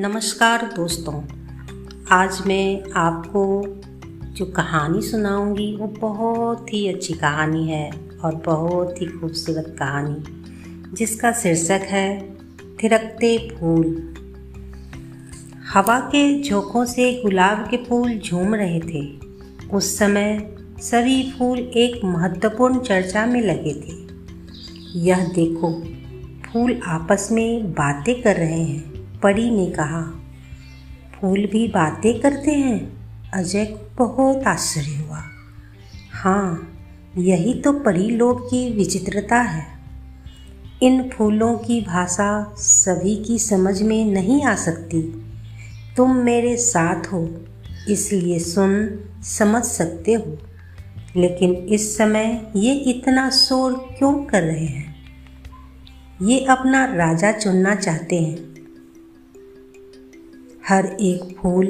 नमस्कार दोस्तों। आज मैं आपको जो कहानी सुनाऊँगी, वो बहुत ही अच्छी कहानी है और बहुत ही खूबसूरत कहानी, जिसका शीर्षक है, थिरकते फूल। हवा के झोंकों से गुलाब के फूल झूम रहे थे। उस समय सभी फूल एक महत्वपूर्ण चर्चा में लगे थे। यह देखो, फूल आपस में बातें कर रहे हैं। परी ने कहा, फूल भी बातें करते हैं? अजय को बहुत आश्चर्य हुआ। हाँ यही तो परी लोग की विचित्रता है। इन फूलों की भाषा सभी की समझ में नहीं आ सकती। तुम मेरे साथ हो, इसलिए सुन, समझ सकते हो। लेकिन इस समय ये इतना शोर क्यों कर रहे हैं? ये अपना राजा चुनना चाहते हैं। हर एक फूल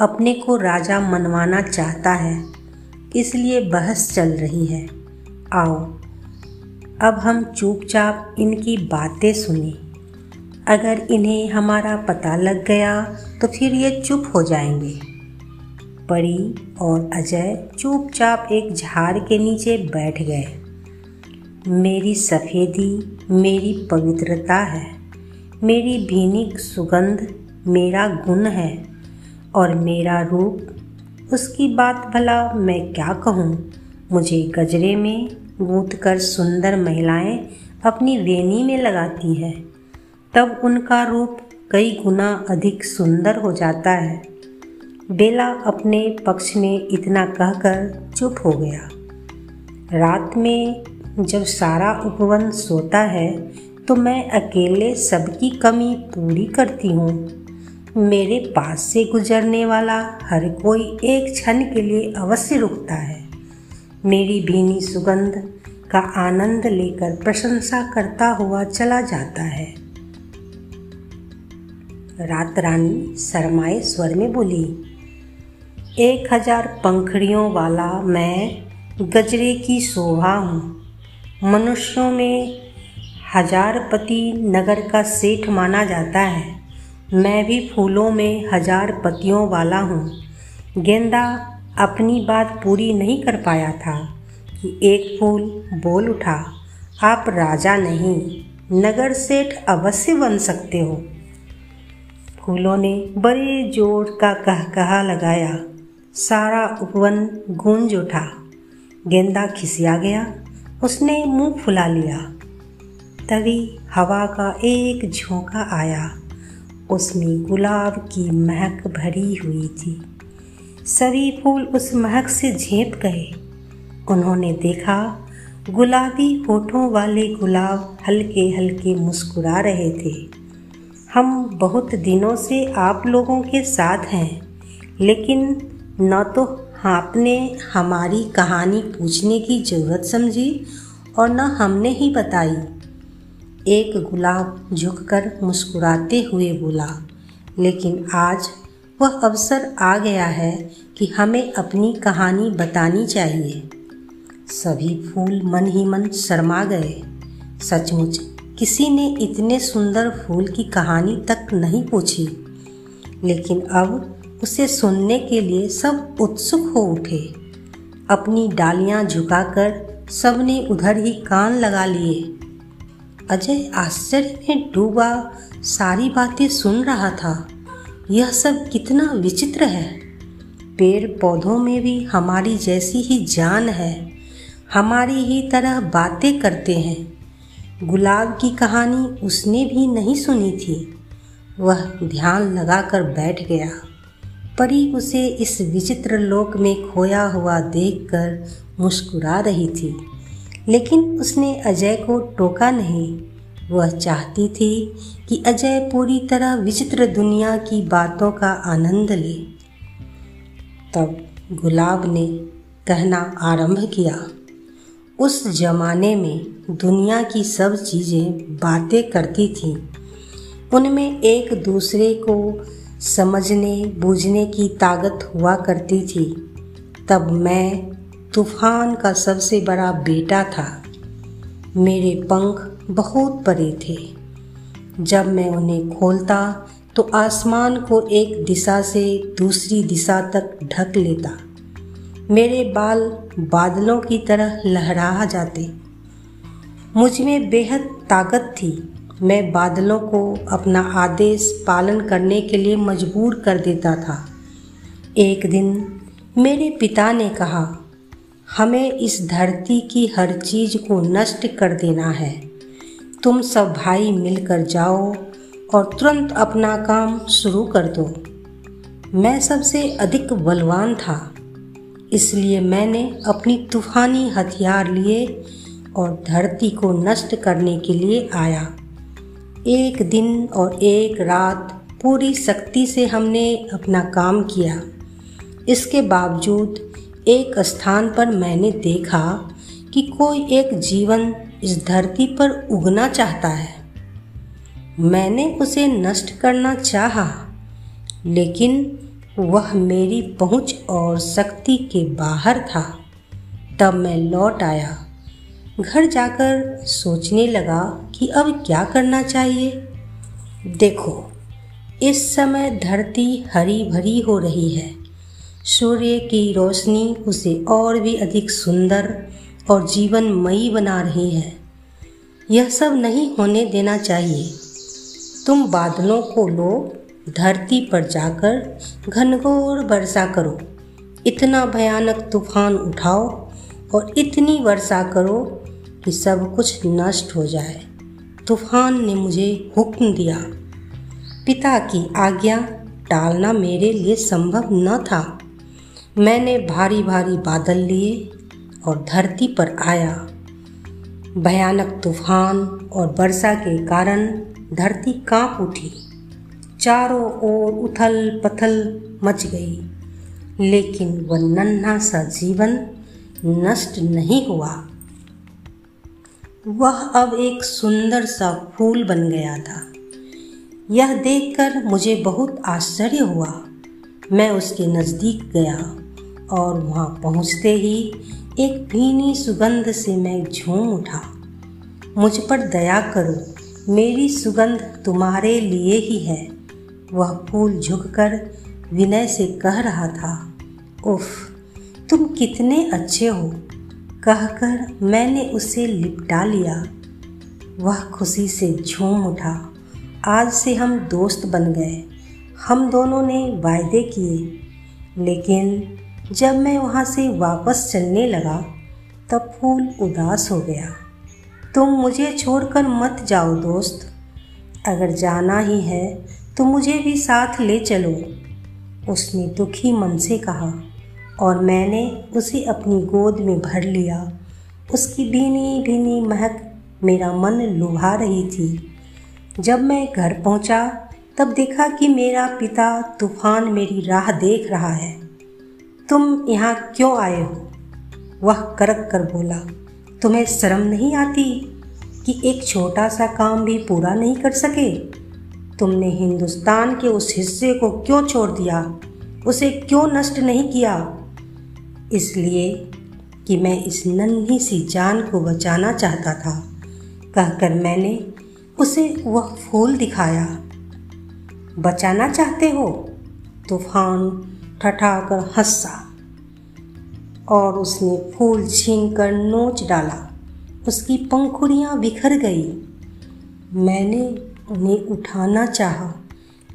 अपने को राजा मनवाना चाहता है, इसलिए बहस चल रही है। आओ, अब हम चुपचाप इनकी बातें सुने। अगर इन्हें हमारा पता लग गया तो फिर ये चुप हो जाएँगे। परी और अजय चुपचाप एक झाड़ के नीचे बैठ गए। मेरी सफ़ेदी मेरी पवित्रता है, मेरी भीनी सुगंध मेरा गुण है और मेरा रूप, उसकी बात भला मैं क्या कहूँ? मुझे गजरे में गूंथ कर सुंदर महिलाएँ अपनी वेनी में लगाती हैं। तब उनका रूप कई गुना अधिक सुंदर हो जाता है। बेला अपने पक्ष में इतना कहकर चुप हो गया। रात में जब सारा उपवन सोता है तो मैं अकेले सबकी कमी पूरी करती हूँ। मेरे पास से गुजरने वाला हर कोई एक क्षण के लिए अवश्य रुकता है। मेरी भीनी सुगंध का आनंद लेकर प्रशंसा करता हुआ चला जाता है। रात रानी शरमाए स्वर में बोली, एक हज़ार पंखड़ियों वाला मैं गजरे की शोभा हूँ। मनुष्यों में हज़ार पति नगर का सेठ माना जाता है। मैं भी फूलों में हज़ार पतियों वाला हूँ। गेंदा अपनी बात पूरी नहीं कर पाया था कि एक फूल बोल उठा, आप राजा नहीं, नगर सेठ अवश्य बन सकते हो। फूलों ने बड़े ज़ोर का कह कहा लगाया। सारा उपवन गूंज उठा। गेंदा खिसिया गया, उसने मुँह फुला लिया। तभी हवा का एक झोंका आया। उसमें गुलाब की महक भरी हुई थी। सभी फूल उस महक से झेप गए। उन्होंने देखा, गुलाबी होठों वाले गुलाब हल्के हल्के मुस्कुरा रहे थे। हम बहुत दिनों से आप लोगों के साथ हैं, लेकिन न तो आपने हमारी कहानी पूछने की ज़रूरत समझी और न हमने ही बताई। एक गुलाब झुककर मुस्कुराते हुए बोला, लेकिन आज वह अवसर आ गया है कि हमें अपनी कहानी बतानी चाहिए। सभी फूल मन ही मन शर्मा गए। सचमुच किसी ने इतने सुंदर फूल की कहानी तक नहीं पूछी, लेकिन अब उसे सुनने के लिए सब उत्सुक हो उठे। अपनी डालियाँ झुकाकर सबने उधर ही कान लगा लिए। अजय आश्चर्य में डूबा, सारी बातें सुन रहा था। यह सब कितना विचित्र है। पेड़ पौधों में भी हमारी जैसी ही जान है। हमारी ही तरह बातें करते हैं। गुलाब की कहानी उसने भी नहीं सुनी थी। वह ध्यान लगाकर बैठ गया। परी उसे इस विचित्र लोक में खोया हुआ देखकर मुस्कुरा रही थी। लेकिन उसने अजय को टोका नहीं। वह चाहती थी कि अजय पूरी तरह विचित्र दुनिया की बातों का आनंद ले। तब गुलाब ने कहना आरंभ किया। उस जमाने में दुनिया की सब चीज़ें बातें करती थीं। उनमें एक दूसरे को समझने, बूझने की ताकत हुआ करती थी। तब मैं तूफ़ान का सबसे बड़ा बेटा था। मेरे पंख बहुत बड़े थे। जब मैं उन्हें खोलता तो आसमान को एक दिशा से दूसरी दिशा तक ढक लेता। मेरे बाल बादलों की तरह लहरा जाते। मुझमें बेहद ताकत थी। मैं बादलों को अपना आदेश पालन करने के लिए मजबूर कर देता था। एक दिन मेरे पिता ने कहा हमें इस धरती की हर चीज़ को नष्ट कर देना है। तुम सब भाई मिलकर जाओ और तुरंत अपना काम शुरू कर दो। मैं सबसे अधिक बलवान था, इसलिए मैंने अपनी तूफानी हथियार लिए और धरती को नष्ट करने के लिए आया। एक दिन और एक रात पूरी शक्ति से हमने अपना काम किया। इसके बावजूद एक स्थान पर मैंने देखा कि कोई एक जीवन इस धरती पर उगना चाहता है। मैंने उसे नष्ट करना चाहा, लेकिन वह मेरी पहुँच और शक्ति के बाहर था। तब मैं लौट आया। घर जाकर सोचने लगा कि अब क्या करना चाहिए। देखो इस समय धरती हरी भरी हो रही है। सूर्य की रोशनी उसे और भी अधिक सुंदर और जीवनमयी बना रही है। यह सब नहीं होने देना चाहिए। तुम बादलों को लो, धरती पर जाकर घनघोर वर्षा करो। इतना भयानक तूफ़ान उठाओ और इतनी वर्षा करो कि सब कुछ नष्ट हो जाए। तूफ़ान ने मुझे हुक्म दिया। पिता की आज्ञा टालना मेरे लिए संभव न था। मैंने भारी भारी बादल लिए और धरती पर आया। भयानक तूफ़ान और वर्षा के कारण धरती काँप उठी। चारों ओर उथल पथल मच गई। लेकिन वह नन्हा सा जीवन नष्ट नहीं हुआ। वह अब एक सुंदर सा फूल बन गया था। यह देखकर मुझे बहुत आश्चर्य हुआ। मैं उसके नज़दीक गया। और वहाँ पहुँचते ही एक भीनी सुगंध से मैं झूम उठा। मुझ पर दया करो, मेरी सुगंध तुम्हारे लिए ही है। वह फूल झुककर विनय से कह रहा था, उफ, तुम कितने अच्छे हो। कहकर मैंने उसे लिपटा लिया। वह खुशी से झूम उठा। आज से हम दोस्त बन गए। हम दोनों ने वायदे किए, लेकिन जब मैं वहाँ से वापस चलने लगा, तब फूल उदास हो गया। तुम मुझे छोड़कर मत जाओ दोस्त। अगर जाना ही है तो मुझे भी साथ ले चलो, उसने दुखी मन से कहा। और मैंने उसे अपनी गोद में भर लिया। उसकी भीनी भीनी महक मेरा मन लुभा रही थी। जब मैं घर पहुँचा, तब देखा कि मेरा पिता तूफ़ान मेरी राह देख रहा है। तुम यहाँ क्यों आए हो? वह करक कर बोला, तुम्हें शर्म नहीं आती कि एक छोटा सा काम भी पूरा नहीं कर सके? तुमने हिंदुस्तान के उस हिस्से को क्यों छोड़ दिया? उसे क्यों नष्ट नहीं किया? इसलिए कि मैं इस नन्ही सी जान को बचाना चाहता था। कहकर मैंने उसे वह फूल दिखाया। बचाना चाहते हो? तूफ़ान ठठाकर हंसा और उसने फूल छीन कर नोच डाला। उसकी पंखुड़ियाँ बिखर गई। मैंने उन्हें उठाना चाहा,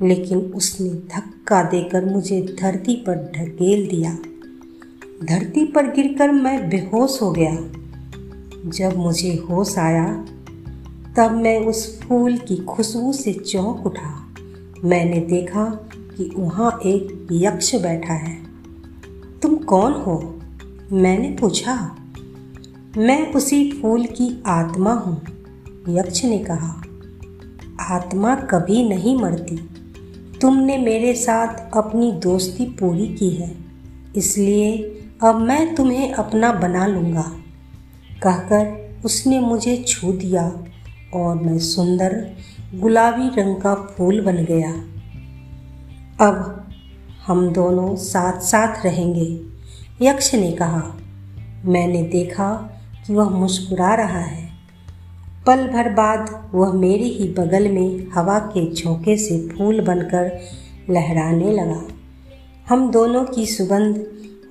लेकिन उसने धक्का देकर मुझे धरती पर ढकेल दिया। धरती पर गिरकर मैं बेहोश हो गया। जब मुझे होश आया, तब मैं उस फूल की खुशबू से चौंक उठा। मैंने देखा कि वहाँ एक यक्ष बैठा है। तुम कौन हो? मैंने पूछा। मैं उसी फूल की आत्मा हूँ, यक्ष ने कहा। आत्मा कभी नहीं मरती। तुमने मेरे साथ अपनी दोस्ती पूरी की है, इसलिए अब मैं तुम्हें अपना बना लूँगा। कहकर उसने मुझे छू दिया और मैं सुंदर गुलाबी रंग का फूल बन गया। अब हम दोनों साथ साथ रहेंगे, यक्ष ने कहा। मैंने देखा कि वह मुस्कुरा रहा है। पल भर बाद वह मेरे ही बगल में हवा के झोंके से फूल बनकर लहराने लगा। हम दोनों की सुगंध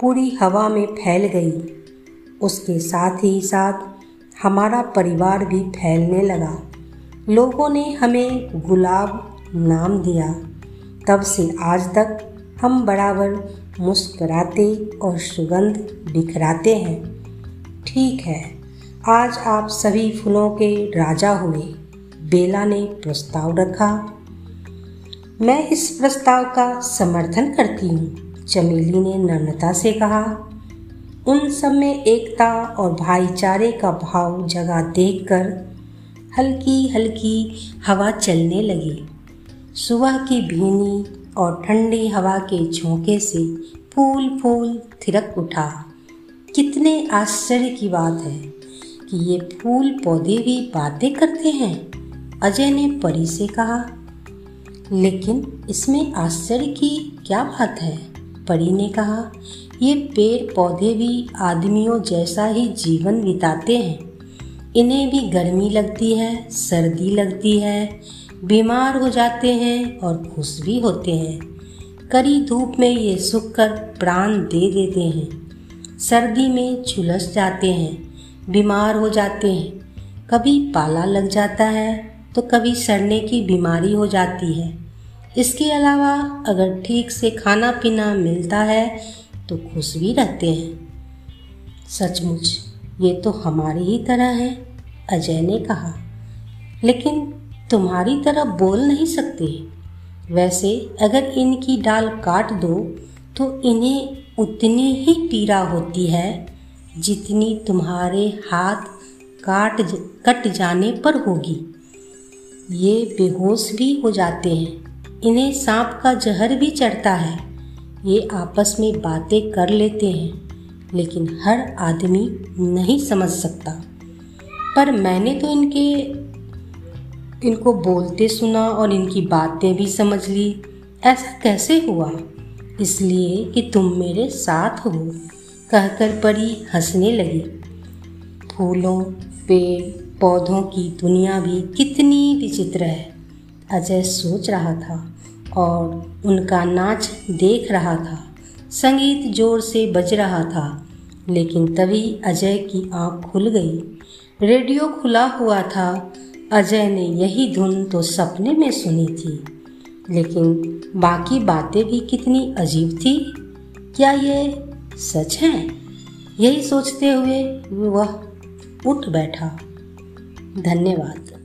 पूरी हवा में फैल गई। उसके साथ ही साथ हमारा परिवार भी फैलने लगा। लोगों ने हमें गुलाब नाम दिया। तब से आज तक हम बराबर मुस्कराते और सुगंध बिखराते हैं। ठीक है, आज आप सभी फूलों के राजा हुए। बेला ने प्रस्ताव रखा। मैं इस प्रस्ताव का समर्थन करती हूँ, चमेली ने नम्रता से कहा। उन सब में एकता और भाईचारे का भाव जगह देखकर हल्की हल्की हवा चलने लगी। सुबह की भीनी और ठंडी हवा के झोंके से फूल फूल थिरक उठा। कितने आश्चर्य की बात है कि ये फूल पौधे भी बातें करते हैं, अजय ने परी से कहा। लेकिन इसमें आश्चर्य की क्या बात है? परी ने कहा, ये पेड़ पौधे भी आदमियों जैसा ही जीवन बिताते हैं। इन्हें भी गर्मी लगती है, सर्दी लगती है बीमार हो जाते हैं और खुश भी होते हैं। कड़ी धूप में ये सूख कर प्राण दे देते हैं। सर्दी में झुलस जाते हैं, बीमार हो जाते हैं। कभी पाला लग जाता है तो कभी सड़ने की बीमारी हो जाती है। इसके अलावा अगर ठीक से खाना पीना मिलता है तो खुश भी रहते हैं। सचमुच, ये तो हमारी ही तरह है, अजय ने कहा। लेकिन तुम्हारी तरह बोल नहीं सकते। वैसे अगर इनकी डाल काट दो तो इन्हें उतनी ही पीड़ा होती है जितनी तुम्हारे हाथ काट कट जाने पर होगी। ये बेहोश भी हो जाते हैं। इन्हें सांप का जहर भी चढ़ता है। ये आपस में बातें कर लेते हैं, लेकिन हर आदमी नहीं समझ सकता। पर मैंने तो इनके इनको बोलते सुना और इनकी बातें भी समझ ली। ऐसा कैसे हुआ? इसलिए कि तुम मेरे साथ हो, कहकर परी हंसने लगी। फूलों, पेड़, पौधों की दुनिया भी कितनी विचित्र है, अजय सोच रहा था और उनका नाच देख रहा था, संगीत ज़ोर से बज रहा था, लेकिन तभी अजय की आँख खुल गई। रेडियो खुला हुआ था अजय ने यही धुन तो सपने में सुनी थी, लेकिन बाकी बातें भी कितनी अजीब थी। क्या ये सच है? यही सोचते हुए वह उठ बैठा। धन्यवाद।